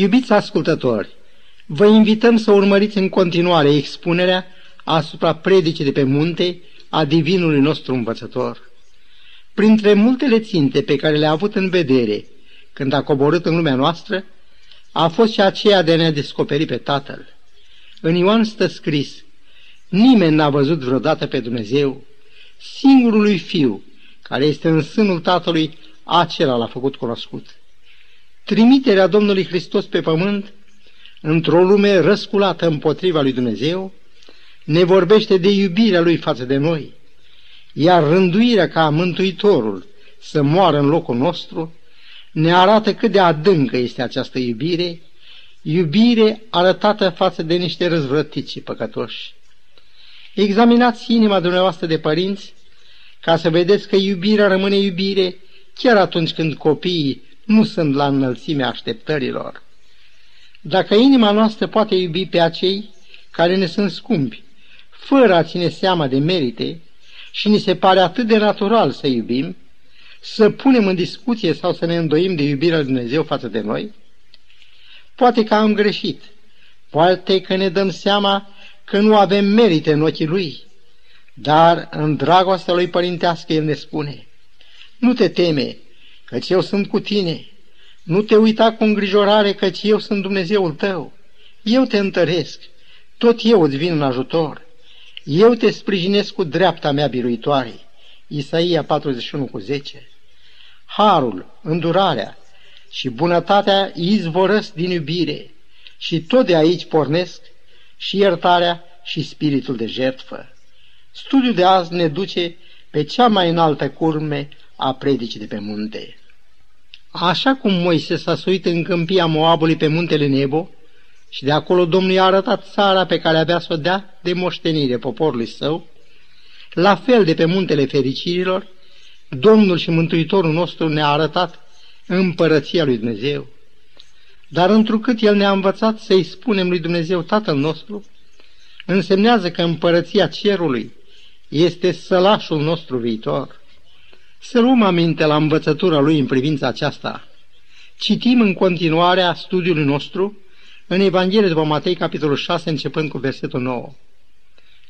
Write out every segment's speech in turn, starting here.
Iubiți ascultători, vă invităm să urmăriți în continuare expunerea asupra predicii de pe munte a divinului nostru învățător. Printre multele ținte pe care le-a avut în vedere când a coborât în lumea noastră, a fost și aceea de a ne descoperi pe Tatăl. În Ioan stă scris, nimeni n-a văzut vreodată pe Dumnezeu, singurului Fiu, care este în sânul Tatălui, acela l-a făcut cunoscut. Trimiterea Domnului Hristos pe pământ, într-o lume răsculată împotriva lui Dumnezeu, ne vorbește de iubirea lui față de noi, iar rânduirea ca Mântuitorul să moară în locul nostru ne arată cât de adâncă este această iubire, iubire arătată față de niște răzvrătiți și păcătoși. Examinați inima dumneavoastră de părinți ca să vedeți că iubirea rămâne iubire chiar atunci când copiii nu sunt la înălțimea așteptărilor. Dacă inima noastră poate iubi pe acei care ne sunt scumpi, fără a ține seama de merite, și ni se pare atât de natural să iubim, să punem în discuție sau să ne îndoim de iubirea lui Dumnezeu față de noi? Poate că am greșit, poate că ne dăm seama că nu avem merite în ochii Lui, dar în dragostea Lui părintească El ne spune, nu te teme, căci eu sunt cu tine, nu te uita cu îngrijorare, căci eu sunt Dumnezeul tău, eu te întăresc, tot eu îți vin în ajutor, eu te sprijinesc cu dreapta mea biruitoare. Isaia 41 cu 10 harul, îndurarea și bunătatea izvorăsc din iubire și tot de aici pornesc și iertarea și spiritul de jertfă. Studiul de azi ne duce pe cea mai înaltă curme a predicii de pe munte. Așa cum Moise s-a suit în câmpia Moabului pe muntele Nebo și de acolo Domnul i-a arătat țara pe care avea să o dea de moștenire poporului său, la fel de pe muntele fericirilor, Domnul și Mântuitorul nostru ne-a arătat împărăția lui Dumnezeu. Dar întrucât El ne-a învățat să-i spunem lui Dumnezeu Tatăl nostru, însemnează că împărăția cerului este sălașul nostru viitor. Să luăm aminte la învățătura lui în privința aceasta. Citim în continuare a studiului nostru în Evanghelie după Matei, capitolul 6, începând cu versetul 9.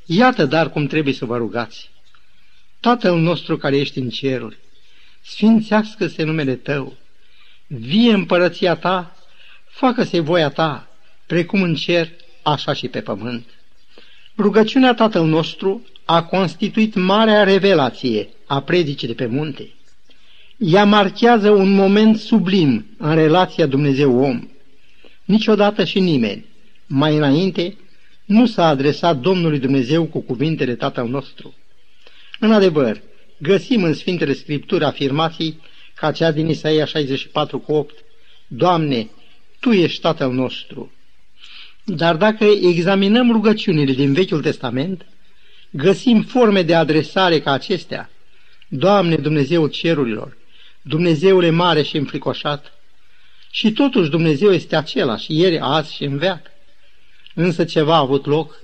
Iată dar cum trebuie să vă rugați. Tatăl nostru care ești în ceruri, sfințească-se numele Tău, vie împărăția Ta, facă-se voia Ta, precum în cer, așa și pe pământ. Rugăciunea Tatăl nostru a constituit marea revelație a predicii de pe munte. Ea marchează un moment sublim în relația Dumnezeu-om. Niciodată și nimeni, mai înainte, nu s-a adresat Domnului Dumnezeu cu cuvintele Tatăl nostru. În adevăr, găsim în Sfintele Scripturi afirmații ca cea din Isaia 64 cu 8, Doamne, Tu ești Tatăl nostru. Dar dacă examinăm rugăciunile din Vechiul Testament, găsim forme de adresare ca acestea. Doamne, Dumnezeul cerurilor, Dumnezeule mare și înfricoșat, și totuși Dumnezeu este același, ieri, azi și în veac. Însă ceva a avut loc.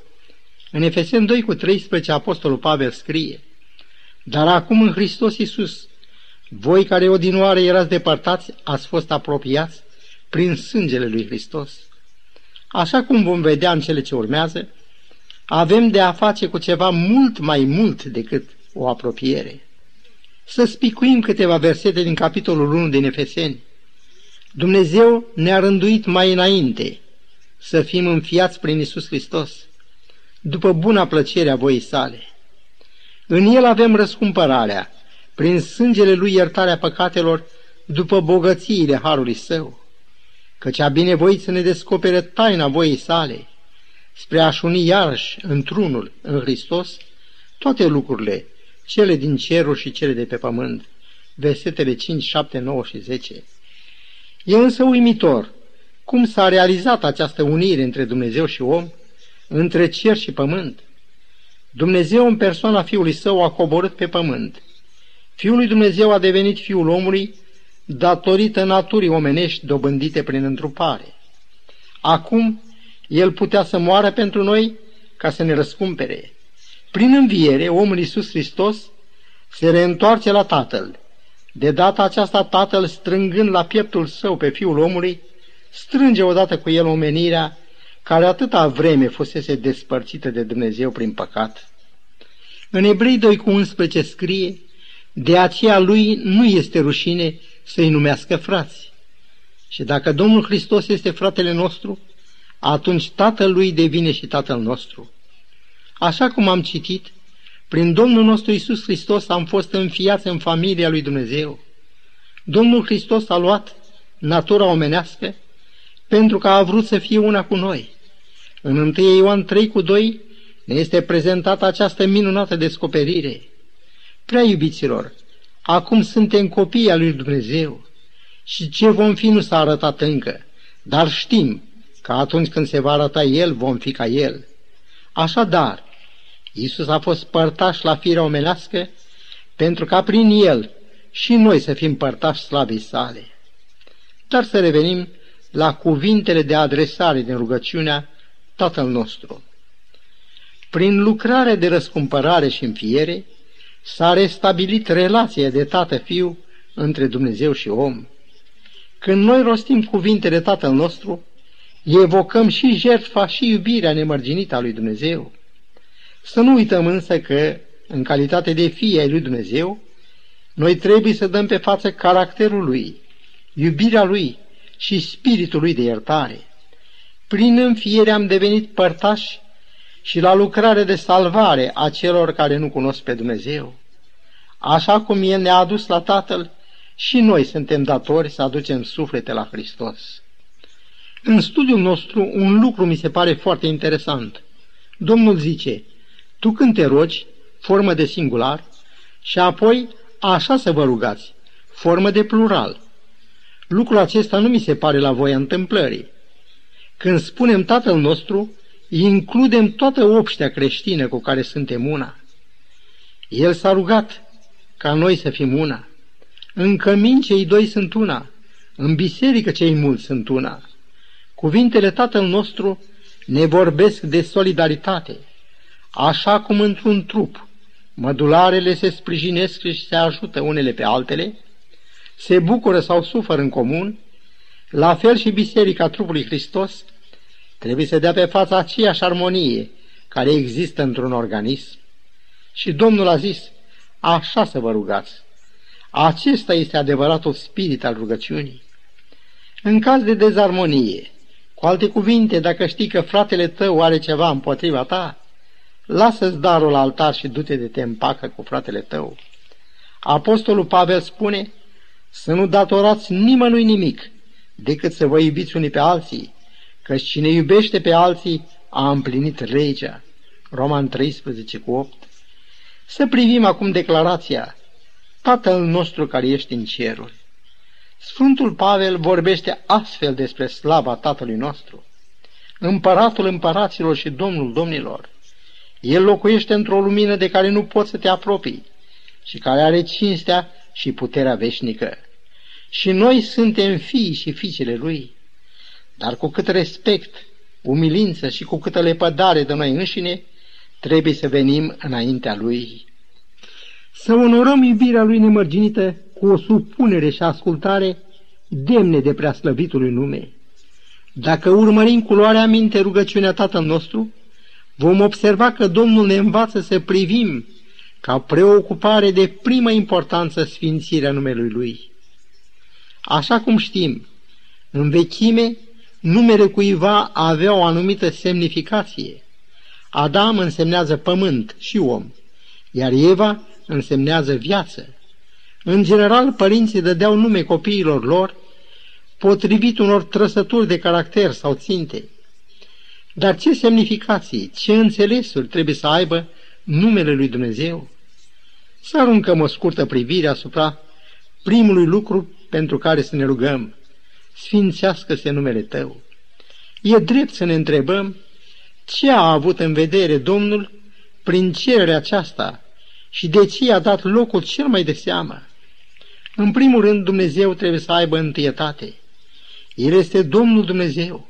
În Efesen 2 cu 13, Apostolul Pavel scrie, dar acum în Hristos Iisus, voi care odinoare erați depărtați, ați fost apropiați prin sângele lui Hristos. Așa cum vom vedea în cele ce urmează, avem de a face cu ceva mult mai mult decât o apropiere. Să spicuim câteva versete din capitolul 1 din Efeseni. Dumnezeu ne-a rânduit mai înainte să fim înfiați prin Isus Hristos, după buna plăcere a voii sale în el avem răscumpărarea, prin sângele lui iertarea păcatelor, după bogățiile harului său, căci a binevoit să ne descopere taina voii sale, spre a-și uni iarăși într-unul în Hristos toate lucrurile, cele din ceruri și cele de pe pământ. Versetele 5, 7, 9 și 10. E însă uimitor cum s-a realizat această unire între Dumnezeu și om, între cer și pământ. Dumnezeu în persoana Fiului Său a coborât pe pământ. Fiul lui Dumnezeu a devenit Fiul omului datorită naturii omenești dobândite prin întrupare. Acum, El putea să moară pentru noi ca să ne răscumpere. Prin înviere, omul Iisus Hristos se reîntoarce la Tatăl. De data aceasta, Tatăl, strângând la pieptul său pe Fiul omului, strânge odată cu el omenirea care atâta vreme fusese despărțită de Dumnezeu prin păcat. În Ebrei 2 cu 11 scrie, de aceea lui nu este rușine să-i numească frați. Și dacă Domnul Hristos este fratele nostru, atunci tatăl lui devine și tatăl nostru. Așa cum am citit, prin Domnul nostru Isus Hristos am fost înfiați în familia lui Dumnezeu. Domnul Hristos a luat natura omenească pentru că a vrut să fie una cu noi. În 1 Ioan 3 cu 2 ne este prezentată această minunată descoperire. Prea iubiților, acum suntem copii al lui Dumnezeu și ce vom fi nu s-a arătat încă, dar știm că atunci când se va arăta El, vom fi ca El. Așadar, Isus a fost părtaș la firea omenească pentru ca prin El și noi să fim părtași slavei sale. Dar să revenim la cuvintele de adresare din rugăciunea Tatăl nostru. Prin lucrarea de răscumpărare și înfiere s-a restabilit relația de tată-fiu între Dumnezeu și om. Când noi rostim cuvintele Tatăl nostru, evocăm și jertfa și iubirea nemărginită a lui Dumnezeu. Să nu uităm însă că, în calitate de fii ai lui Dumnezeu, noi trebuie să dăm pe față caracterul lui, iubirea lui și spiritul lui de iertare. Prin înfiere am devenit părtași și la lucrare de salvare a celor care nu cunosc pe Dumnezeu. Așa cum El ne-a adus la Tatăl, și noi suntem datori să aducem suflete la Hristos. În studiul nostru, un lucru mi se pare foarte interesant. Domnul zice, tu când te rogi, formă de singular, și apoi așa să vă rugați, formă de plural. Lucrul acesta nu mi se pare la voia întâmplării. Când spunem Tatăl nostru, includem toată obștea creștină cu care suntem una. El s-a rugat ca noi să fim una. În cămin cei doi sunt una, în biserică cei mulți sunt una. Cuvintele Tatăl nostru ne vorbesc de solidaritate, așa cum într-un trup mădularele se sprijinesc și se ajută unele pe altele, se bucură sau suferă în comun, la fel și biserica trupului Hristos trebuie să dea pe fața aceeași armonie care există într-un organism. Și Domnul a zis, așa să vă rugați. Acesta este adevăratul spirit al rugăciunii. În caz de dezarmonie, cu alte cuvinte, dacă știi că fratele tău are ceva împotriva ta, lasă-ți darul la altar și du-te de te împacă cu fratele tău. Apostolul Pavel spune să nu datorați nimănui nimic, decât să vă iubiți unii pe alții, că cine iubește pe alții a împlinit legea. Roman 13 cu 8. Să privim acum declarația Tatăl nostru care ești în ceruri. Sfântul Pavel vorbește astfel despre slava Tatălui nostru, împăratul împăraților și Domnul domnilor. El locuiește într-o lumină de care nu poți să te apropii și care are cinstea și puterea veșnică. Și noi suntem fii și fiicele Lui. Dar cu cât respect, umilință și cu câtă lepădare de noi înșine, trebuie să venim înaintea Lui. Să onorăm iubirea Lui nemărginită cu o supunere și ascultare demne de preaslăvitului nume. Dacă urmărim cu luarea minte rugăciunea Tatăl nostru, vom observa că Domnul ne învață să privim ca preocupare de primă importanță sfințirea numelui Lui. Așa cum știm, în vechime, numele cuiva avea o anumită semnificație. Adam însemnează pământ și om, iar Eva însemnează viață. În general, părinții dădeau nume copiilor lor potrivit unor trăsături de caracter sau ținte. Dar ce semnificații, ce înțelesuri trebuie să aibă numele lui Dumnezeu? Să aruncăm o scurtă privire asupra primului lucru pentru care să ne rugăm. Sfințească-se numele Tău. E drept să ne întrebăm ce a avut în vedere Domnul prin cererea aceasta și de ce a dat locul cel mai de seamă. În primul rând, Dumnezeu trebuie să aibă întâietate. El este Domnul Dumnezeu.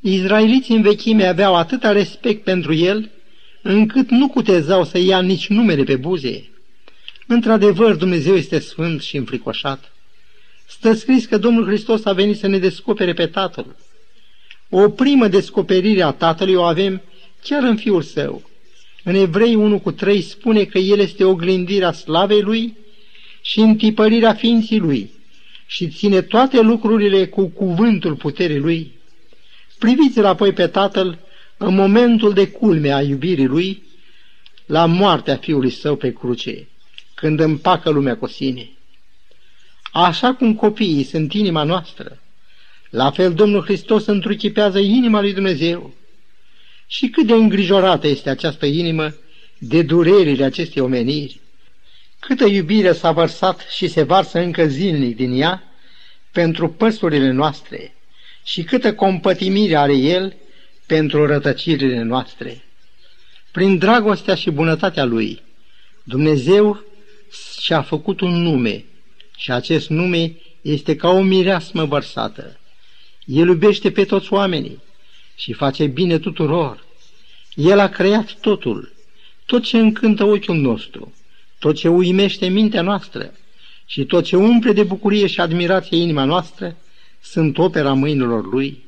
Izraeliții în vechime aveau atâta respect pentru El, încât nu cutezau să ia nici numele pe buze. Într-adevăr, Dumnezeu este sfânt și înfricoșat. Stă scris că Domnul Hristos a venit să ne descopere pe Tatăl. O primă descoperire a Tatălui o avem chiar în Fiul Său. În Evrei 1 cu 3 spune că El este oglindirea slavei Lui și întipărirea ființii Lui și ține toate lucrurile cu cuvântul puterii Lui. Priviți-l apoi pe Tatăl în momentul de culme a iubirii Lui, la moartea Fiului Său pe cruce, când împacă lumea cu sine. Așa cum copiii sunt inima noastră, la fel Domnul Hristos întruchipează inima lui Dumnezeu. Și cât de îngrijorată este această inimă de durerile acestei omeniri, câtă iubire s-a vărsat și se varsă încă zilnic din ea pentru păsurile noastre și câtă compătimire are El pentru rătăcirile noastre. Prin dragostea și bunătatea Lui, Dumnezeu și-a făcut un nume și acest nume este ca o mireasmă vărsată. El iubește pe toți oamenii și face bine tuturor. El a creat totul, tot ce încântă ochiul nostru, tot ce uimește mintea noastră și tot ce umple de bucurie și admirație inima noastră sunt opera mâinilor Lui.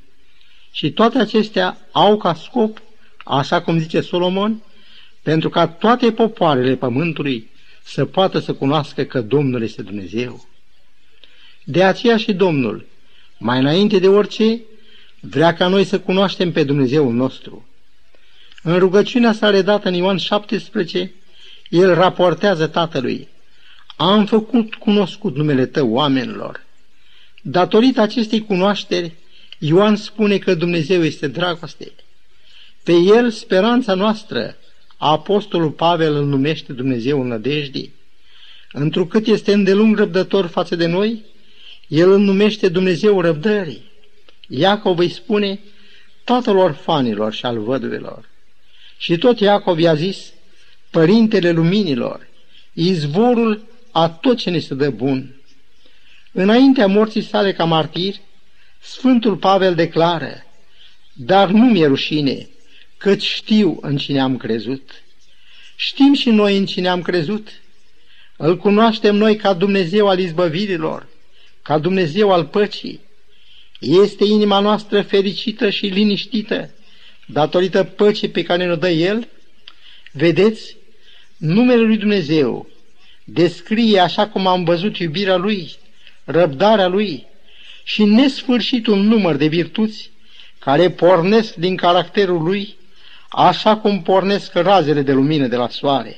Și toate acestea au ca scop, așa cum zice Solomon, pentru ca toate popoarele pământului să poată să cunoască că Domnul este Dumnezeu. De aceea și Domnul, mai înainte de orice, vrea ca noi să cunoaștem pe Dumnezeul nostru. În rugăciunea sa redată în Ioan 17, el raportează tatălui, Am făcut cunoscut numele tău oamenilor. Datorită acestei cunoașteri, Ioan spune că Dumnezeu este dragoste. Pe el speranța noastră, Apostolul Pavel îl numește Dumnezeul nădejdii. Întrucât este îndelung răbdător față de noi, el îl numește Dumnezeu răbdării. Iacov îi spune tatăl orfanilor și al văduvelor. Și tot Iacov i-a zis, Părintele luminilor, izvorul a tot ce ne se dă bun. Înaintea morții sale ca martir, Sfântul Pavel declară, Dar nu mi-e rușine, căci știu în cine am crezut. Știm și noi în cine am crezut. Îl cunoaștem noi ca Dumnezeu al izbăvirilor, ca Dumnezeu al păcii. Este inima noastră fericită și liniștită datorită păcii pe care ne-o dă El? Vedeți, numele lui Dumnezeu descrie așa cum am văzut iubirea Lui, răbdarea Lui și nesfârșitul număr de virtuți care pornesc din caracterul Lui, așa cum pornesc razele de lumină de la soare.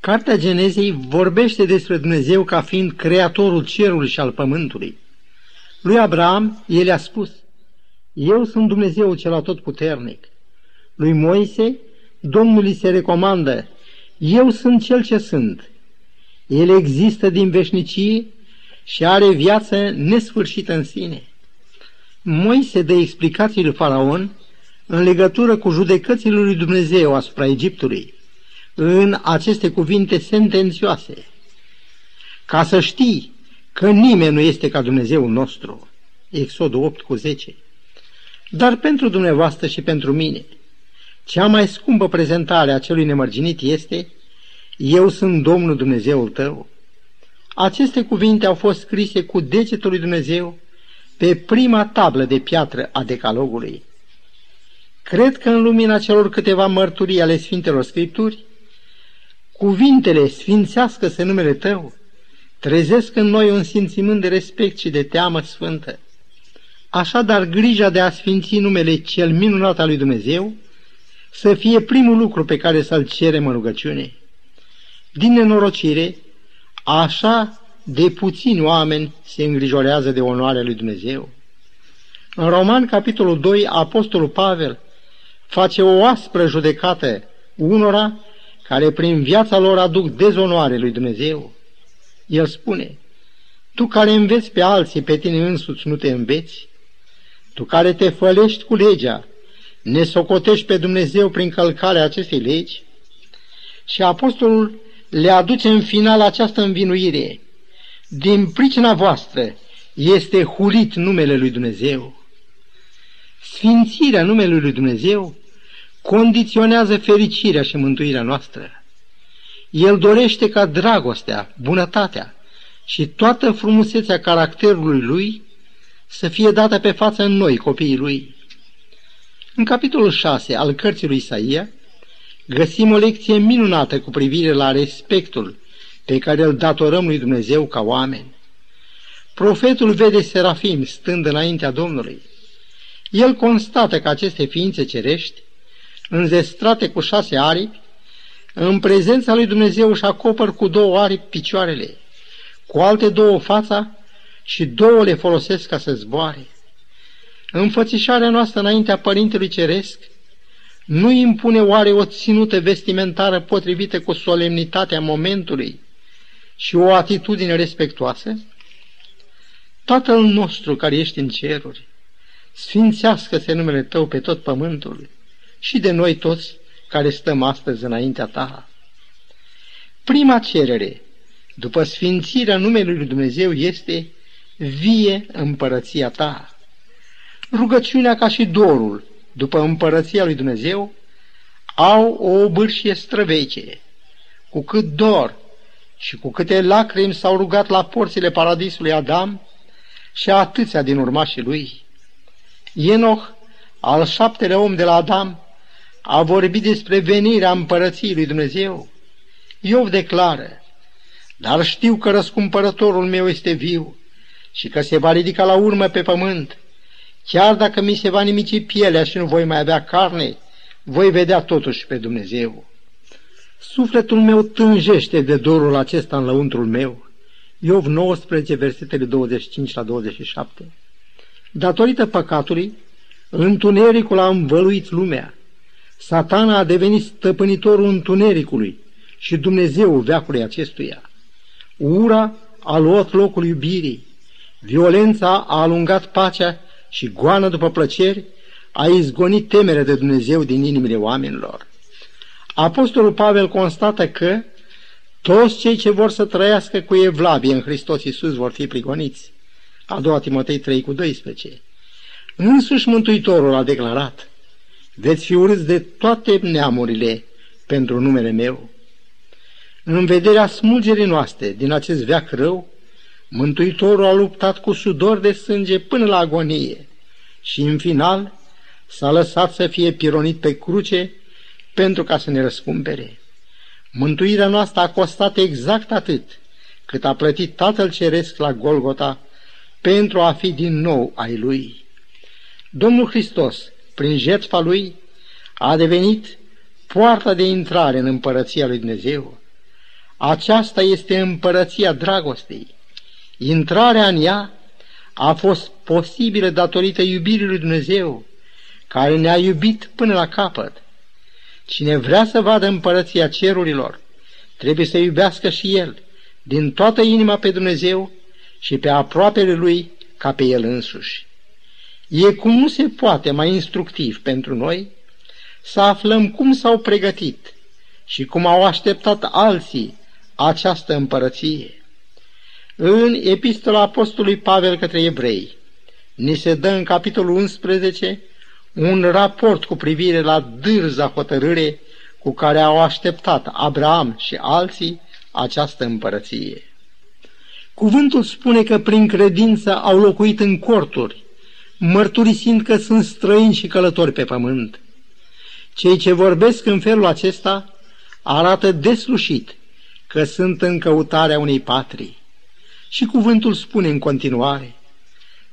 Cartea Genezei vorbește despre Dumnezeu ca fiind creatorul cerului și al pământului. Lui Abraham, el a spus, Eu sunt Dumnezeu cel atotputernic. Lui Moise, Domnul îi se recomandă, Eu sunt cel ce sunt. El există din veșnicie și are viață nesfârșită în sine. Moise dă explicații lui Faraon în legătură cu judecățile lui Dumnezeu asupra Egiptului în aceste cuvinte sentențioase. Ca să știi că nimeni nu este ca Dumnezeul nostru. Exodul 8 cu 10. Dar pentru dumneavoastră și pentru mine, cea mai scumpă prezentare a celui nemărginit este Eu sunt Domnul Dumnezeul tău. Aceste cuvinte au fost scrise cu degetul lui Dumnezeu pe prima tablă de piatră a decalogului. Cred că în lumina celor câteva mărturii ale Sfintelor Scripturi, cuvintele sfințească-se numele Tău, trezesc în noi un simțimânt de respect și de teamă sfântă. Așadar, grija de a sfinți numele cel minunat al lui Dumnezeu să fie primul lucru pe care să-l cerem în rugăciune. Din nenorocire, așa de puțini oameni se îngrijorează de onoarea lui Dumnezeu. În Roman, capitolul 2, Apostolul Pavel face o aspră judecată unora care prin viața lor aduc dezonoare lui Dumnezeu. El spune, tu care înveți pe alții, pe tine însuți nu te înveți? Tu care te fălești cu legea, ne socotești pe Dumnezeu prin călcarea acestei legi? Și apostolul le aduce în final această învinuire. Din pricina voastră este hulit numele lui Dumnezeu. Sfințirea numelui lui Dumnezeu condiționează fericirea și mântuirea noastră. El dorește ca dragostea, bunătatea și toată frumusețea caracterului lui să fie dată pe față în noi, copiii lui. În capitolul 6 al cărții lui Isaia, găsim o lecție minunată cu privire la respectul pe care îl datorăm lui Dumnezeu ca oameni. Profetul vede serafim stând înaintea Domnului. El constată că aceste ființe cerești, înzestrate cu șase aripi, în prezența lui Dumnezeu își acopăr cu două aripi picioarele, cu alte două fața și două le folosesc ca să zboare. Înfățișarea noastră înaintea Părintelui Ceresc nu impune oare o ținută vestimentară potrivită cu solemnitatea momentului și o atitudine respectoasă? Tatăl nostru care ești în ceruri, sfințească-se numele Tău pe tot pământul și de noi toți care stăm astăzi înaintea Ta. Prima cerere, după sfințirea numelui Lui Dumnezeu, este vie împărăția Ta. Rugăciunea ca și dorul, după împărăția lui Dumnezeu, au o obârșie străvece. Cu cât dor și cu câte lacrimi s-au rugat la porțile paradisului Adam și atâția din urmașii lui. Enoch, al șaptele om de la Adam, a vorbit despre venirea împărăției lui Dumnezeu. Iov declară, dar știu că răscumpărătorul meu este viu și că se va ridica la urmă pe pământ. Chiar dacă mi se va nimici pielea și nu voi mai avea carne, voi vedea totuși pe Dumnezeu. Sufletul meu tânjește de dorul acesta în lăuntrul meu. Iov 19, versetele 25 la 27. Datorită păcatului, întunericul a învăluit lumea. Satana a devenit stăpânitorul întunericului și Dumnezeu veacului acestuia. Ura a luat locul iubirii, violența a alungat pacea și goană după plăceri a izgonit temerea de Dumnezeu din inimile oamenilor. Apostolul Pavel constată că toți cei ce vor să trăiască cu evlavie în Hristos Iisus vor fi prigoniți. A doua Timotei 3 cu 12. Însuși Mântuitorul a declarat, veți fi urâți de toate neamurile pentru numele meu. În vederea smulgerii noastre din acest veac rău, Mântuitorul a luptat cu sudor de sânge până la agonie și în final s-a lăsat să fie pironit pe cruce pentru ca să ne răscumpere. Mântuirea noastră a costat exact atât cât a plătit Tatăl Ceresc la Golgota pentru a fi din nou ai Lui. Domnul Hristos, prin jertfa Lui, a devenit poarta de intrare în împărăția lui Dumnezeu. Aceasta este împărăția dragostei. Intrarea în ea a fost posibilă datorită iubirii lui Dumnezeu, care ne-a iubit până la capăt. Cine vrea să vadă împărăția cerurilor, trebuie să iubească și el, din toată inima pe Dumnezeu și pe aproapele lui ca pe el însuși. E cum nu se poate mai instructiv pentru noi să aflăm cum s-au pregătit și cum au așteptat alții această împărăție. În epistola Apostolului Pavel către evrei, ni se dă în capitolul 11 un raport cu privire la dârza hotărâre cu care au așteptat Abraham și alții această împărăție. Cuvântul spune că prin credință au locuit în corturi, mărturisind că sunt străini și călători pe pământ. Cei ce vorbesc în felul acesta arată deslușit că sunt în căutarea unei patrii. Și cuvântul spune în continuare,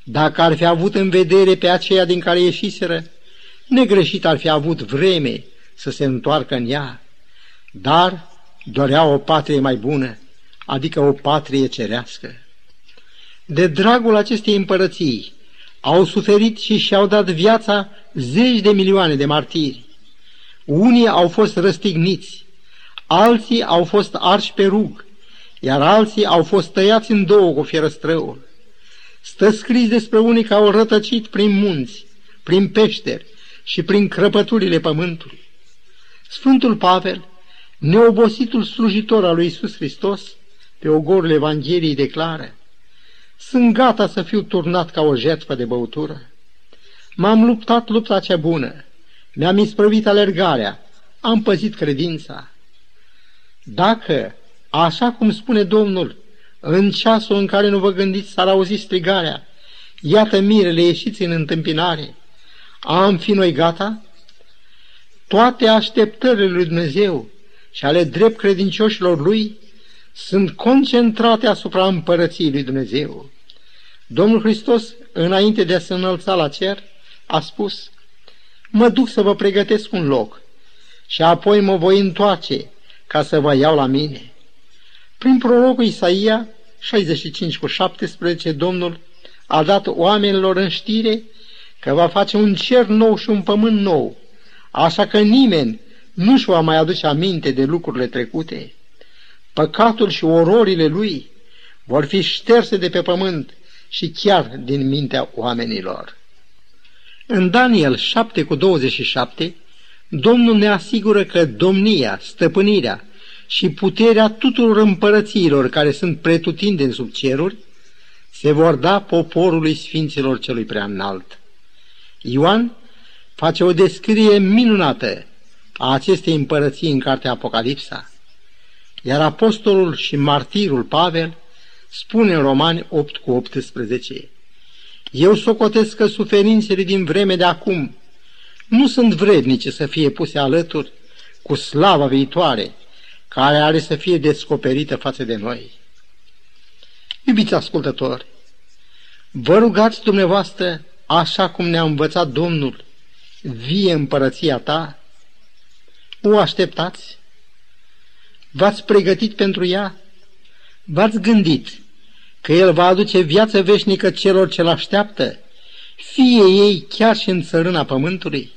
dacă ar fi avut în vedere pe aceea din care ieșiseră, negreșit ar fi avut vreme să se întoarcă în ea, dar dorea o patrie mai bună, adică o patrie cerească. De dragul acestei împărății au suferit și și-au dat viața zeci de milioane de martiri. Unii au fost răstigniți, alții au fost arși pe rug, iar alții au fost tăiați în două cu fierăstrăul. Stă scris despre unii care au rătăcit prin munți, prin peșteri și prin crăpăturile pământului. Sfântul Pavel, neobositul slujitor al lui Isus Hristos, pe ogorul Evangheliei declară, Sunt gata să fiu turnat ca o jertfă de băutură. M-am luptat lupta cea bună, mi-am isprăvit alergarea, am păzit credința. Dacă, așa cum spune Domnul, În ceasul în care nu vă gândiți s-ar auzi strigarea, iată mirele, ieșiți în întâmpinare. Am fi noi gata? Toate așteptările lui Dumnezeu și ale drept credincioșilor lui sunt concentrate asupra împărăției lui Dumnezeu. Domnul Hristos, înainte de a se înălța la cer, a spus, Mă duc să vă pregătesc un loc și apoi mă voi întoarce ca să vă iau la mine. Prin prorocul Isaia 65 cu 17, Domnul a dat oamenilor în știre că va face un cer nou și un pământ nou, așa că nimeni nu-și va mai aduce aminte de lucrurile trecute. Păcatul și ororile lui vor fi șterse de pe pământ și chiar din mintea oamenilor. În Daniel 7 cu 27, Domnul ne asigură că domnia, stăpânirea și puterea tuturor împărățiilor care sunt pretutindeni sub ceruri se vor da poporului Sfinților celui prea înalt. Ioan face o descriere minunată a acestei împărății în cartea Apocalipsa, iar apostolul și martirul Pavel spune în Romani 8 cu 18, Eu socotesc că suferințele din vreme de acum nu sunt vrednice să fie puse alături cu slava viitoare, care are să fie descoperită față de noi. Iubiți ascultători, vă rugați dumneavoastră așa cum ne-a învățat Domnul, vie împărăția ta? O așteptați? V-ați pregătit pentru ea? V-ați gândit că El va aduce viață veșnică celor ce-L așteaptă, fie ei chiar și în țărâna pământului?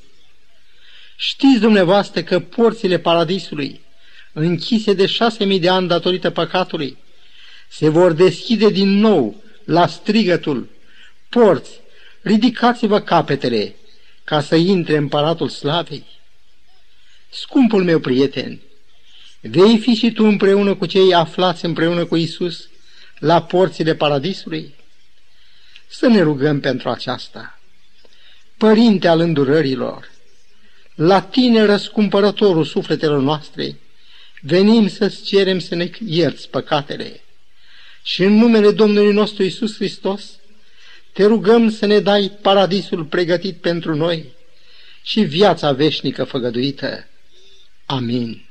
Știți dumneavoastră că porțile paradisului, închise de șase mii de ani datorită păcatului, se vor deschide din nou la strigătul, porți, ridicați-vă capetele ca să intre împăratul slavei. Scumpul meu prieten, vei fi și tu împreună cu cei aflați împreună cu Isus la porțile paradisului? Să ne rugăm pentru aceasta. Părinte al îndurărilor, la tine, răscumpărătorul sufletelor noastre, venim să-ți cerem să ne ierți păcatele. Și în numele Domnului nostru Isus Hristos, te rugăm să ne dai paradisul pregătit pentru noi și viața veșnică făgăduită. Amin.